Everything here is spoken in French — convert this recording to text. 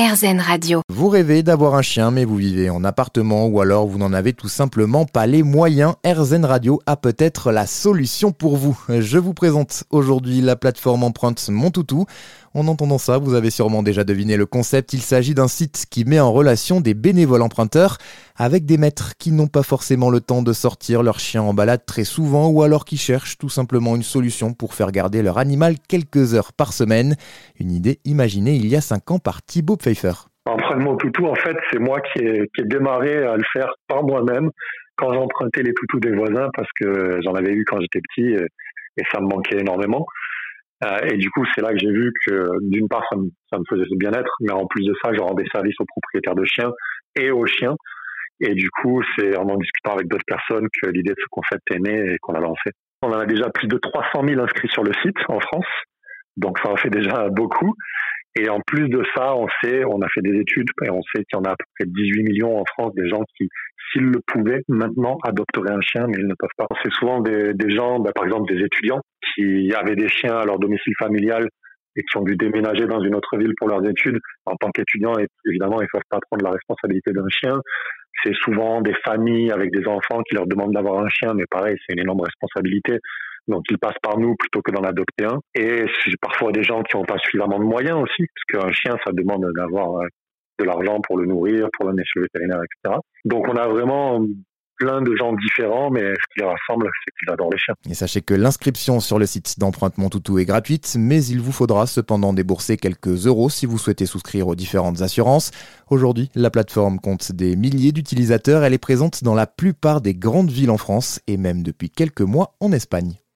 RZN Radio. Vous rêvez d'avoir un chien, mais vous vivez en appartement ou alors vous n'en avez tout simplement pas les moyens. RZN Radio a peut-être la solution pour vous. Je vous présente aujourd'hui la plateforme empreinte Mon Toutou. En entendant ça, vous avez sûrement déjà deviné le concept. Il s'agit d'un site qui met en relation des bénévoles emprunteurs avec des maîtres qui n'ont pas forcément le temps de sortir leur chien en balade très souvent ou alors qui cherchent tout simplement une solution pour faire garder leur animal quelques heures par semaine. Une idée imaginée il y a 5 ans par Thibaut Pfeiffer. Empruntement toutou, en fait, c'est moi qui ai, démarré à le faire par moi-même quand j'empruntais les toutous des voisins parce que j'en avais eu quand j'étais petit et, ça me manquait énormément. Euh, et du coup, c'est là que j'ai vu que d'une part, ça me, ça me bien-être, mais en plus de ça, je rendais service aux propriétaires de chiens et aux chiens. Et du coup, c'est en en discutant avec d'autres personnes que l'idée de ce concept est née et qu'on a lancé. On a déjà plus de 300 000 inscrits sur le site en France, donc ça en fait déjà beaucoup. Et en plus de ça, on sait, on a fait des études et on sait qu'il y en a à peu près 18 millions en France des gens qui, s'ils le pouvaient, maintenant adopteraient un chien, mais ils ne peuvent pas. C'est souvent des, gens, bah, par exemple des étudiants, qui avaient des chiens à leur domicile familial et qui ont dû déménager dans une autre ville pour leurs études. En tant qu'étudiants, évidemment, ils ne peuvent pas prendre la responsabilité d'un chien. C'est souvent des familles avec des enfants qui leur demandent d'avoir un chien, mais pareil, c'est une énorme responsabilité. Donc ils passent par nous plutôt que d'en adopter un. Et parfois des gens qui n'ont pas suffisamment de moyens aussi, parce qu'un chien, ça demande d'avoir euh, de l'argent pour le nourrir, pour l'amener chez le vétérinaire, etc. Donc on a vraiment plein de gens différents, mais ce qui les rassemble, c'est qu'ils adorent les chiens. Et sachez que l'inscription sur le site d'empreinte Mon Toutou est gratuite, mais il vous faudra cependant débourser quelques euros si vous souhaitez souscrire aux différentes assurances. Aujourd'hui, la plateforme compte des milliers d'utilisateurs. Elle est présente dans la plupart des grandes villes en France et même depuis quelques mois en Espagne.